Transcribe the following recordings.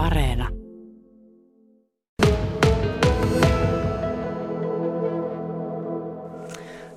Areena.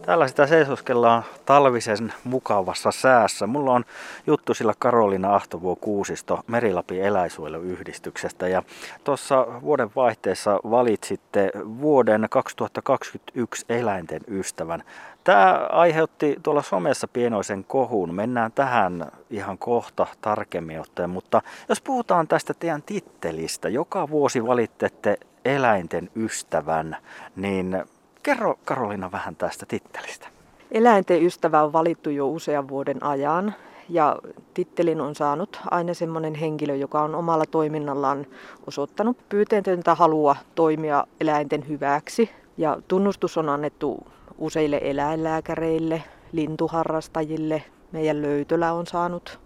Täällä sitä seisoskellaan talvisen mukavassa säässä. Mulla on juttu sillä Karolina Ahtovuo Kuusisto Merilapin eläinsuojeluyhdistyksestä. Ja tuossa vuoden vaihteessa valitsitte vuoden 2021 eläinten ystävän. Tämä aiheutti tuolla somessa pienoisen kohun. Mennään tähän ihan kohta tarkemmin ottaen, mutta jos puhutaan tästä teidän tittelistä, joka vuosi valittette eläinten ystävän, niin Kerro Karolina vähän tästä tittelistä. Eläinten ystävä on valittu jo usean vuoden ajan ja tittelin on saanut aina semmoinen henkilö, joka on omalla toiminnallaan osoittanut pyyteetöntä halua toimia eläinten hyväksi. Ja tunnustus on annettu useille eläinlääkäreille, lintuharrastajille. Meidän löytölä on saanut,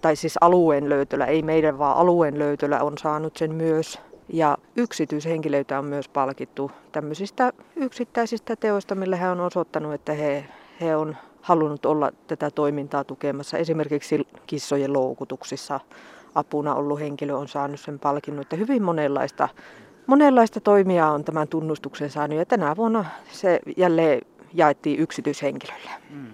tai siis alueen löytölä, ei meidän vaan alueen löytölä on saanut sen myös. Ja yksityishenkilöitä on myös palkittu tämmöisistä yksittäisistä teoista, millä he on osoittanut, että he, he on halunnut olla tätä toimintaa tukemassa. Esimerkiksi kissojen loukutuksissa apuna ollut henkilö on saanut sen palkinnut. Että hyvin monenlaista, monenlaista toimia on tämän tunnustuksen saanut ja tänä vuonna se jälleen jaettiin yksityishenkilölle. Mm.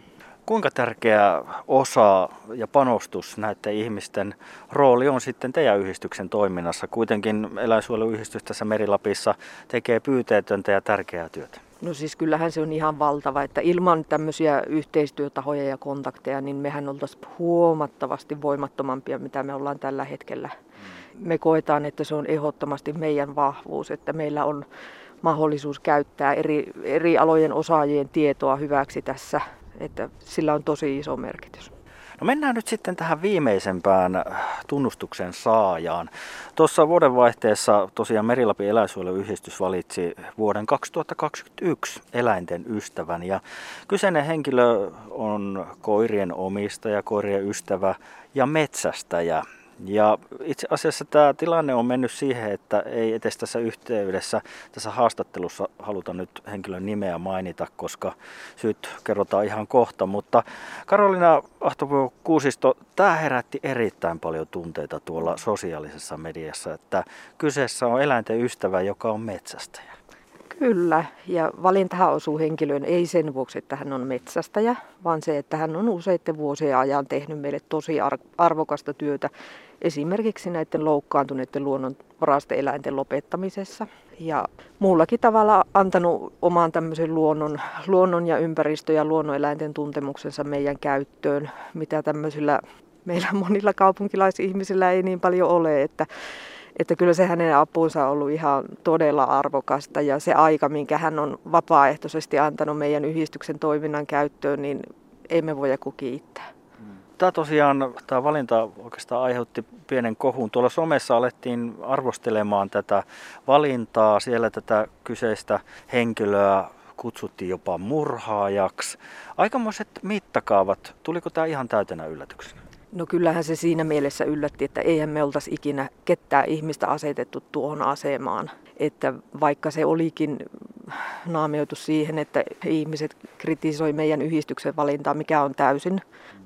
Kuinka tärkeä osa ja panostus näiden ihmisten rooli on sitten teidän yhdistyksen toiminnassa? Kuitenkin eläinsuojeluyhdistys tässä Merilapissa tekee pyyteetöntä ja tärkeää työtä. No siis kyllähän se on ihan valtava, että ilman tämmöisiä yhteistyötahoja ja kontakteja, niin mehän oltaisiin huomattavasti voimattomampia, mitä me ollaan tällä hetkellä. Me koetaan, että se on ehdottomasti meidän vahvuus, että meillä on mahdollisuus käyttää eri, eri alojen osaajien tietoa hyväksi tässä että sillä on tosi iso merkitys. No mennään nyt sitten tähän viimeisempään äh, tunnustuksen saajaan. Tuossa vuodenvaihteessa tosiaan Merilapin eläinsuojeluyhdistys valitsi vuoden 2021 eläinten ystävän. Ja kyseinen henkilö on koirien omistaja, koirien ystävä ja metsästäjä. Ja itse asiassa tämä tilanne on mennyt siihen, että ei edes tässä yhteydessä, tässä haastattelussa haluta nyt henkilön nimeä mainita, koska syyt kerrotaan ihan kohta. Mutta Karolina Ahtovuo Kuusisto, tämä herätti erittäin paljon tunteita tuolla sosiaalisessa mediassa, että kyseessä on eläinten ystävä, joka on metsästäjä. Kyllä, ja valintahan osuu henkilöön ei sen vuoksi, että hän on metsästäjä, vaan se, että hän on useiden vuosien ajan tehnyt meille tosi arvokasta työtä esimerkiksi näiden loukkaantuneiden luonnon varaste-eläinten lopettamisessa. Ja muullakin tavalla antanut oman tämmöisen luonnon, luonnon ja ympäristö- ja luonnoneläinten tuntemuksensa meidän käyttöön, mitä tämmöisillä meillä monilla kaupunkilaisihmisillä ei niin paljon ole, että että kyllä se hänen apunsa on ollut ihan todella arvokasta ja se aika, minkä hän on vapaaehtoisesti antanut meidän yhdistyksen toiminnan käyttöön, niin emme voi kuin kiittää. Tämä tosiaan, tämä valinta oikeastaan aiheutti pienen kohun. Tuolla somessa alettiin arvostelemaan tätä valintaa. Siellä tätä kyseistä henkilöä kutsuttiin jopa murhaajaksi. Aikamoiset mittakaavat. Tuliko tämä ihan täytenä yllätyksenä? No kyllähän se siinä mielessä yllätti, että eihän me oltaisi ikinä ketään ihmistä asetettu tuohon asemaan. Että vaikka se olikin naamioitu siihen, että ihmiset kritisoi meidän yhdistyksen valintaa, mikä on täysin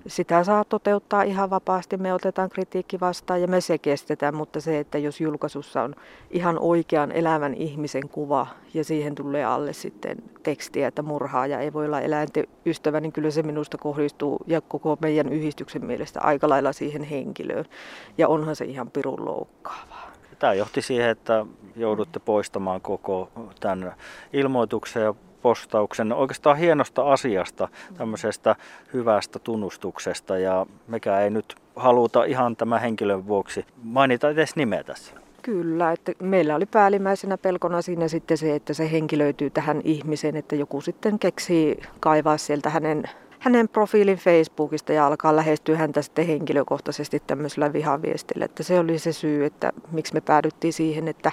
sitä saa toteuttaa ihan vapaasti. Me otetaan kritiikki vastaan ja me se kestetään, mutta se, että jos julkaisussa on ihan oikean elävän ihmisen kuva ja siihen tulee alle sitten tekstiä, että murhaa ja ei voi olla eläinten ystävä, niin kyllä se minusta kohdistuu ja koko meidän yhdistyksen mielestä aika lailla siihen henkilöön. Ja onhan se ihan pirun loukkaavaa. Tämä johti siihen, että joudutte poistamaan koko tämän ilmoituksen ja postauksen oikeastaan hienosta asiasta, tämmöisestä hyvästä tunnustuksesta ja mekään ei nyt haluta ihan tämän henkilön vuoksi mainita edes nimeä tässä. Kyllä, että meillä oli päällimmäisenä pelkona siinä sitten se, että se henkilöityy tähän ihmiseen, että joku sitten keksii kaivaa sieltä hänen, hänen profiilin Facebookista ja alkaa lähestyä häntä sitten henkilökohtaisesti tämmöisellä vihaviestillä. Että se oli se syy, että miksi me päädyttiin siihen, että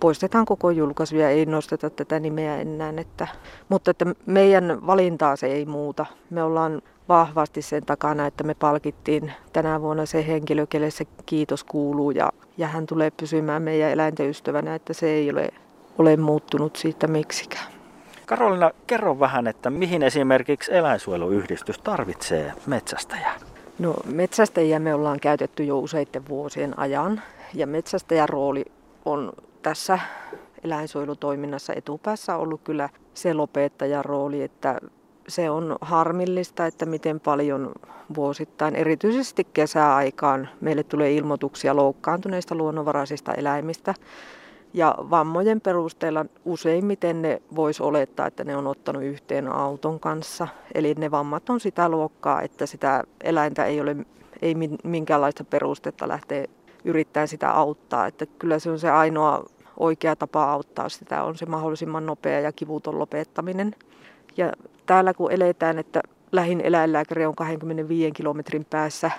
poistetaan koko julkaisu ja ei nosteta tätä nimeä enää. Että, mutta että meidän valintaa se ei muuta. Me ollaan vahvasti sen takana, että me palkittiin tänä vuonna se henkilö, kelle se kiitos kuuluu ja, ja hän tulee pysymään meidän eläinten ystävänä, että se ei ole, ole muuttunut siitä miksikään. Karolina, kerro vähän, että mihin esimerkiksi eläinsuojeluyhdistys tarvitsee metsästäjää? No metsästäjiä me ollaan käytetty jo useiden vuosien ajan ja metsästäjän rooli on tässä eläinsuojelutoiminnassa etupäässä ollut kyllä se lopettajan rooli, että se on harmillista, että miten paljon vuosittain, erityisesti kesäaikaan, meille tulee ilmoituksia loukkaantuneista luonnonvaraisista eläimistä. Ja vammojen perusteella useimmiten ne voisi olettaa, että ne on ottanut yhteen auton kanssa. Eli ne vammat on sitä luokkaa, että sitä eläintä ei ole ei minkäänlaista perustetta lähteä yrittämään sitä auttaa. Että kyllä se on se ainoa oikea tapa auttaa sitä, on se mahdollisimman nopea ja kivuton lopettaminen. Ja täällä kun eletään, että lähin eläinlääkäri on 25 kilometrin päässä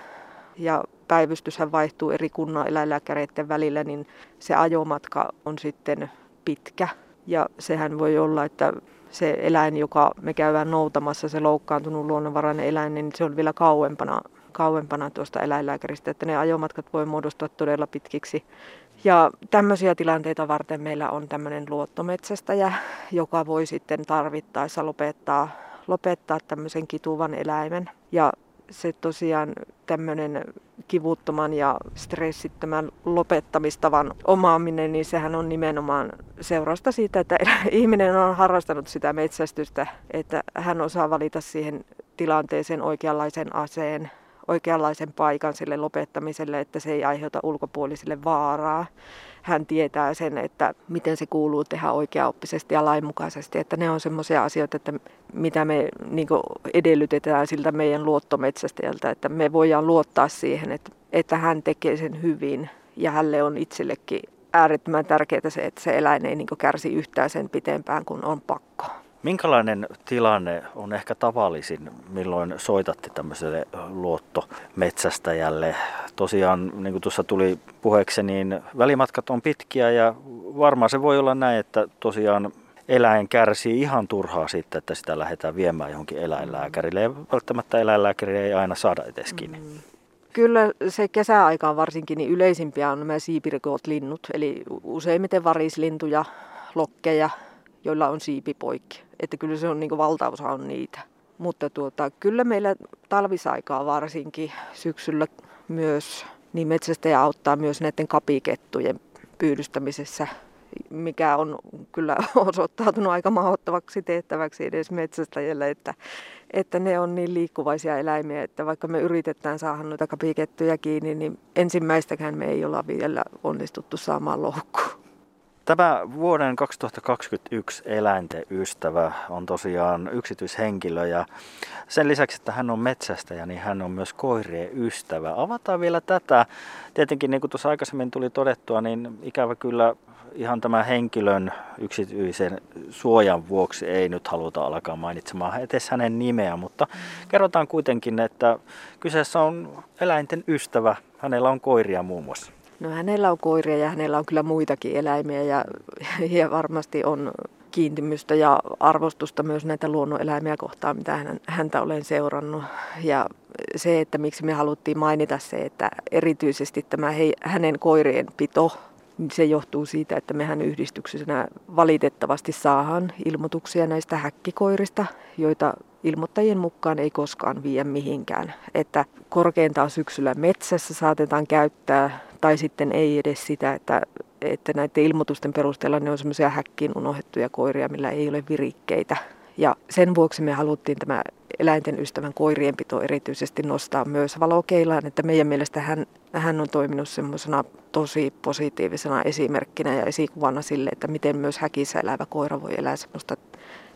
ja päivystyshän vaihtuu eri kunnan eläinlääkäreiden välillä, niin se ajomatka on sitten pitkä. Ja sehän voi olla, että se eläin, joka me käydään noutamassa, se loukkaantunut luonnonvarainen eläin, niin se on vielä kauempana, kauempana tuosta eläinlääkäristä, että ne ajomatkat voi muodostua todella pitkiksi. Ja tämmöisiä tilanteita varten meillä on tämmöinen luottometsästäjä, joka voi sitten tarvittaessa lopettaa, lopettaa tämmöisen kituvan eläimen. Ja se tosiaan tämmöinen kivuttoman ja stressittömän lopettamistavan omaaminen, niin sehän on nimenomaan seurausta siitä, että ihminen on harrastanut sitä metsästystä, että hän osaa valita siihen tilanteeseen oikeanlaisen aseen, oikeanlaisen paikan sille lopettamiselle, että se ei aiheuta ulkopuolisille vaaraa. Hän tietää sen, että miten se kuuluu tehdä oikeaoppisesti ja lainmukaisesti. Että ne on semmoisia asioita, että mitä me niin edellytetään siltä meidän luottometsästäjältä, että me voidaan luottaa siihen, että, että hän tekee sen hyvin ja hänelle on itsellekin äärettömän tärkeää se, että se eläin ei niin kärsi yhtään sen pitempään kuin on pakko. Minkälainen tilanne on ehkä tavallisin, milloin soitatte tämmöiselle luottometsästäjälle? Tosiaan, niin kuin tuossa tuli puheeksi, niin välimatkat on pitkiä ja varmaan se voi olla näin, että tosiaan eläin kärsii ihan turhaa sitten, että sitä lähdetään viemään johonkin eläinlääkärille ja välttämättä eläinlääkäriä ei aina saada edes kiinni. Mm. Kyllä se kesäaikaan varsinkin niin yleisimpiä on nämä siipirikoot linnut, eli useimmiten varislintuja, lokkeja, joilla on siipi poikki. Että kyllä se on niin valtaosa on niitä. Mutta tuota, kyllä meillä talvisaikaa varsinkin syksyllä myös, niin metsästäjä auttaa myös näiden kapikettujen pyydystämisessä, mikä on kyllä osoittautunut aika mahoittavaksi tehtäväksi edes metsästäjille, että, että ne on niin liikkuvaisia eläimiä, että vaikka me yritetään saada noita kapikettuja kiinni, niin ensimmäistäkään me ei olla vielä onnistuttu saamaan lohkua. Tämä vuoden 2021 eläinten ystävä on tosiaan yksityishenkilö ja sen lisäksi, että hän on metsästäjä, niin hän on myös koirien ystävä. Avataan vielä tätä. Tietenkin niin kuin tuossa aikaisemmin tuli todettua, niin ikävä kyllä ihan tämän henkilön yksityisen suojan vuoksi ei nyt haluta alkaa mainitsemaan edes hänen nimeä, mutta kerrotaan kuitenkin, että kyseessä on eläinten ystävä. Hänellä on koiria muun muassa. No hänellä on koiria ja hänellä on kyllä muitakin eläimiä ja, ja varmasti on kiintymystä ja arvostusta myös näitä luonnoneläimiä kohtaan, mitä hän, häntä olen seurannut. Ja se, että miksi me haluttiin mainita se, että erityisesti tämä hei, hänen koirien pito, niin se johtuu siitä, että mehän yhdistyksenä valitettavasti saahan ilmoituksia näistä häkkikoirista, joita ilmoittajien mukaan ei koskaan vie mihinkään. Että korkeintaan syksyllä metsässä saatetaan käyttää tai sitten ei edes sitä, että, että näiden ilmoitusten perusteella ne on semmoisia häkkiin unohdettuja koiria, millä ei ole virikkeitä. Ja sen vuoksi me haluttiin tämä eläinten ystävän koirienpito erityisesti nostaa myös valokeilaan, että meidän mielestä hän, hän on toiminut semmoisena tosi positiivisena esimerkkinä ja esikuvana sille, että miten myös häkissä elävä koira voi elää semmoista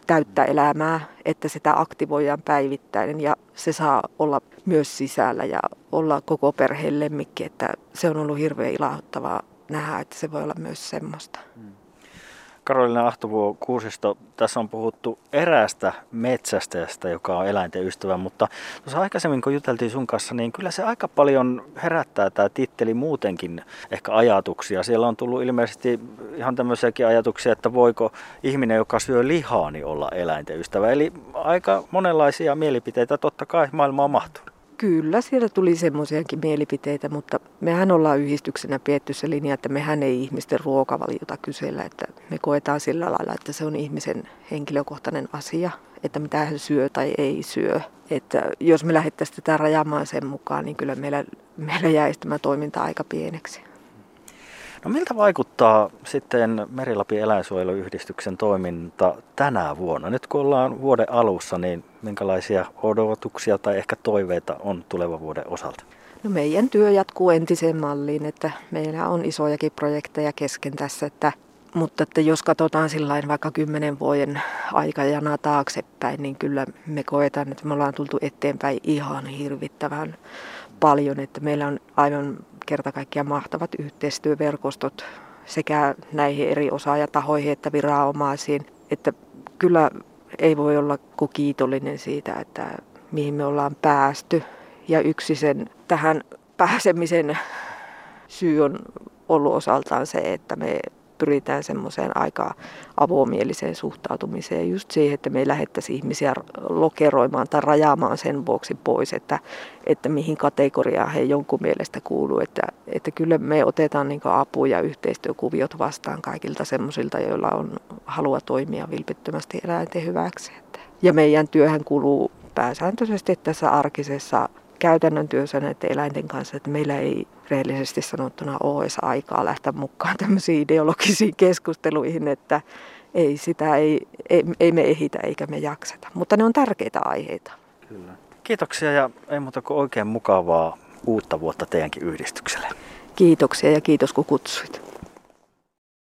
täyttä elämää, että sitä aktivoidaan päivittäin ja se saa olla myös sisällä ja olla koko perheen lemmikki, että se on ollut hirveän ilahduttavaa nähdä, että se voi olla myös semmoista. Hmm. Karolina Ahtovuo Kuusisto, tässä on puhuttu eräästä metsästäjästä, joka on eläinten ystävä, mutta tuossa aikaisemmin kun juteltiin sun kanssa, niin kyllä se aika paljon herättää tämä titteli muutenkin ehkä ajatuksia. Siellä on tullut ilmeisesti ihan tämmöisiäkin ajatuksia, että voiko ihminen, joka syö lihaa, niin olla eläinten ystävä. Eli aika monenlaisia mielipiteitä totta kai maailmaan mahtuu. Kyllä, siellä tuli semmoisiakin mielipiteitä, mutta mehän ollaan yhdistyksenä pietty se linja, että mehän ei ihmisten ruokavaliota kysellä, että me koetaan sillä lailla, että se on ihmisen henkilökohtainen asia, että mitä hän syö tai ei syö. Että jos me lähdettäisiin tätä rajaamaan sen mukaan, niin kyllä meillä, meillä jäisi tämä toiminta aika pieneksi. No miltä vaikuttaa sitten Merilapin eläinsuojeluyhdistyksen toiminta tänä vuonna? Nyt kun ollaan vuoden alussa, niin minkälaisia odotuksia tai ehkä toiveita on tulevan vuoden osalta? No meidän työ jatkuu entiseen malliin, että meillä on isojakin projekteja kesken tässä, että, mutta että jos katsotaan sillain vaikka kymmenen vuoden aikajana taaksepäin, niin kyllä me koetaan, että me ollaan tultu eteenpäin ihan hirvittävän paljon, että meillä on aivan kerta kaikkiaan mahtavat yhteistyöverkostot sekä näihin eri osaajatahoihin että viranomaisiin, että kyllä ei voi olla kuin kiitollinen siitä, että mihin me ollaan päästy. Ja yksi sen tähän pääsemisen syy on ollut osaltaan se, että me pyritään semmoiseen aika avomieliseen suhtautumiseen, just siihen, että me ei lähettäisi ihmisiä lokeroimaan tai rajaamaan sen vuoksi pois, että, että mihin kategoriaan he jonkun mielestä kuuluu. Että, että kyllä me otetaan niin apu- ja yhteistyökuviot vastaan kaikilta semmoisilta, joilla on halua toimia vilpittömästi eläinten hyväksi. Ja meidän työhän kuluu pääsääntöisesti tässä arkisessa käytännön työssä näiden eläinten kanssa, että meillä ei rehellisesti sanottuna ole edes aikaa lähteä mukaan tämmöisiin ideologisiin keskusteluihin, että ei sitä ei, ei, ei me ehitä eikä me jakseta. Mutta ne on tärkeitä aiheita. Kyllä. Kiitoksia ja ei muuta kuin oikein mukavaa uutta vuotta teidänkin yhdistykselle. Kiitoksia ja kiitos kun kutsuit.